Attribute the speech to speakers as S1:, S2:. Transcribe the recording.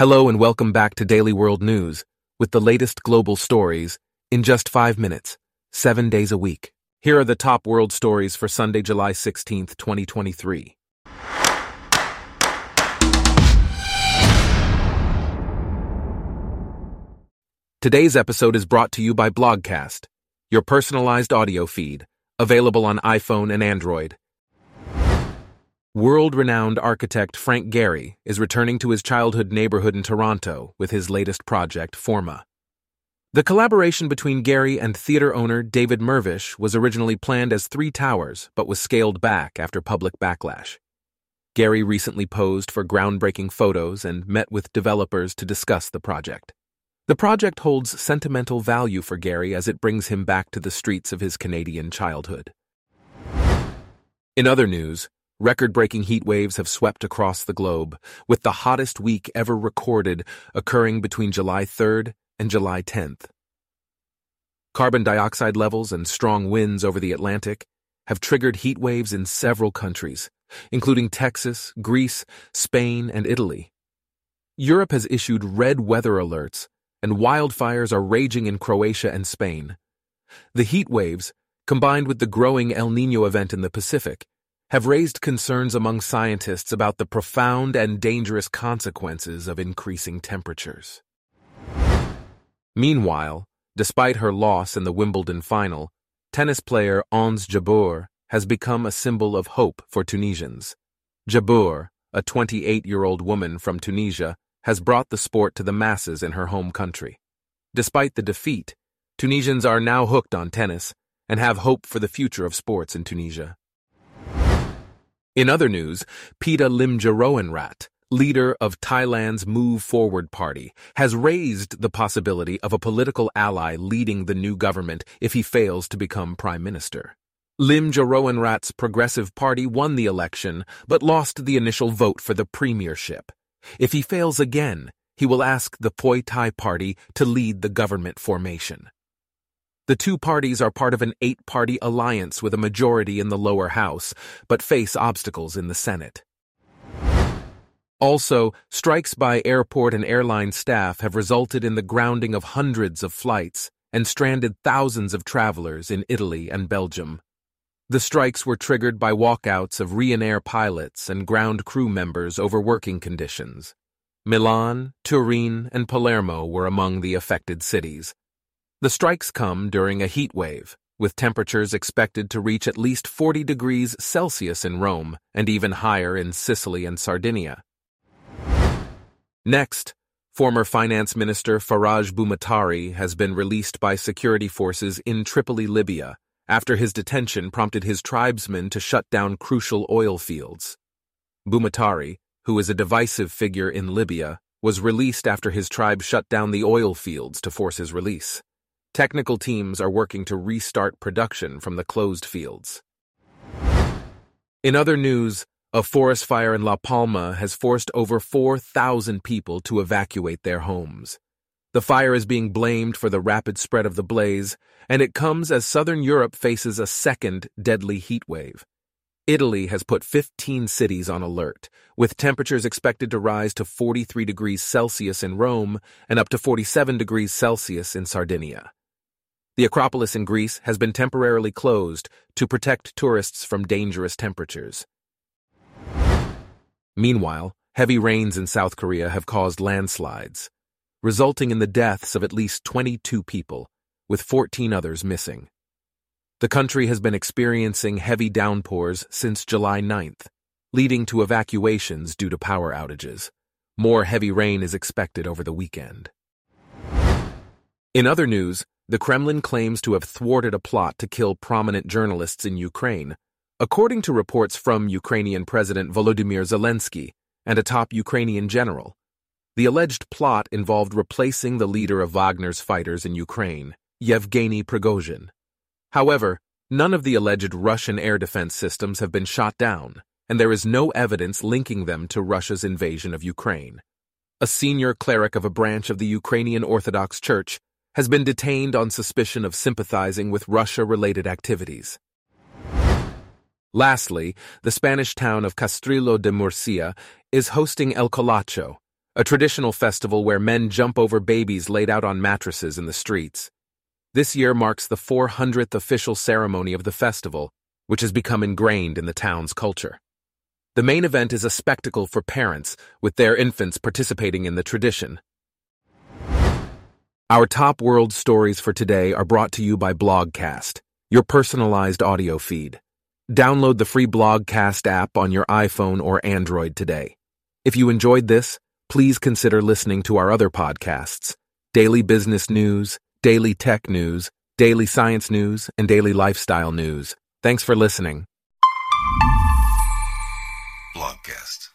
S1: Hello and welcome back to Daily World News with the latest global stories in just five minutes, seven days a week. Here are the top world stories for Sunday, July 16th, 2023. Today's episode is brought to you by Blogcast, your personalized audio feed, available on iPhone and Android. World renowned architect Frank Gehry is returning to his childhood neighborhood in Toronto with his latest project, Forma. The collaboration between Gehry and theater owner David Mirvish was originally planned as three towers, but was scaled back after public backlash. Gehry recently posed for groundbreaking photos and met with developers to discuss the project. The project holds sentimental value for Gehry as it brings him back to the streets of his Canadian childhood. In other news, Record breaking heat waves have swept across the globe, with the hottest week ever recorded occurring between July 3rd and July 10th. Carbon dioxide levels and strong winds over the Atlantic have triggered heat waves in several countries, including Texas, Greece, Spain, and Italy. Europe has issued red weather alerts, and wildfires are raging in Croatia and Spain. The heat waves, combined with the growing El Nino event in the Pacific, have raised concerns among scientists about the profound and dangerous consequences of increasing temperatures. Meanwhile, despite her loss in the Wimbledon final, tennis player Ons Jabeur has become a symbol of hope for Tunisians. Jabeur, a 28-year-old woman from Tunisia, has brought the sport to the masses in her home country. Despite the defeat, Tunisians are now hooked on tennis and have hope for the future of sports in Tunisia. In other news, Pita Limjaroenrat, leader of Thailand's Move Forward Party, has raised the possibility of a political ally leading the new government if he fails to become prime minister. Lim Limjaroenrat's Progressive Party won the election, but lost the initial vote for the premiership. If he fails again, he will ask the Pheu Thai Party to lead the government formation. The two parties are part of an eight party alliance with a majority in the lower house, but face obstacles in the Senate. Also, strikes by airport and airline staff have resulted in the grounding of hundreds of flights and stranded thousands of travelers in Italy and Belgium. The strikes were triggered by walkouts of Ryanair pilots and ground crew members over working conditions. Milan, Turin, and Palermo were among the affected cities. The strikes come during a heat wave, with temperatures expected to reach at least 40 degrees Celsius in Rome and even higher in Sicily and Sardinia. Next, former Finance Minister Faraj Bumatari has been released by security forces in Tripoli, Libya, after his detention prompted his tribesmen to shut down crucial oil fields. Bumatari, who is a divisive figure in Libya, was released after his tribe shut down the oil fields to force his release. Technical teams are working to restart production from the closed fields. In other news, a forest fire in La Palma has forced over 4,000 people to evacuate their homes. The fire is being blamed for the rapid spread of the blaze, and it comes as southern Europe faces a second deadly heat wave. Italy has put 15 cities on alert, with temperatures expected to rise to 43 degrees Celsius in Rome and up to 47 degrees Celsius in Sardinia. The Acropolis in Greece has been temporarily closed to protect tourists from dangerous temperatures. Meanwhile, heavy rains in South Korea have caused landslides, resulting in the deaths of at least 22 people, with 14 others missing. The country has been experiencing heavy downpours since July 9th, leading to evacuations due to power outages. More heavy rain is expected over the weekend. In other news, the Kremlin claims to have thwarted a plot to kill prominent journalists in Ukraine, according to reports from Ukrainian President Volodymyr Zelensky and a top Ukrainian general. The alleged plot involved replacing the leader of Wagner's fighters in Ukraine, Yevgeny Prigozhin. However, none of the alleged Russian air defense systems have been shot down, and there is no evidence linking them to Russia's invasion of Ukraine. A senior cleric of a branch of the Ukrainian Orthodox Church has been detained on suspicion of sympathizing with Russia-related activities. Lastly, the Spanish town of Castrillo de Murcia is hosting El Colacho, a traditional festival where men jump over babies laid out on mattresses in the streets. This year marks the 400th official ceremony of the festival, which has become ingrained in the town's culture. The main event is a spectacle for parents, with their infants participating in the tradition. Our top world stories for today are brought to you by Blogcast, your personalized audio feed. Download the free Blogcast app on your iPhone or Android today. If you enjoyed this, please consider listening to our other podcasts Daily Business News, Daily Tech News, Daily Science News, and Daily Lifestyle News. Thanks for listening.
S2: Blogcast.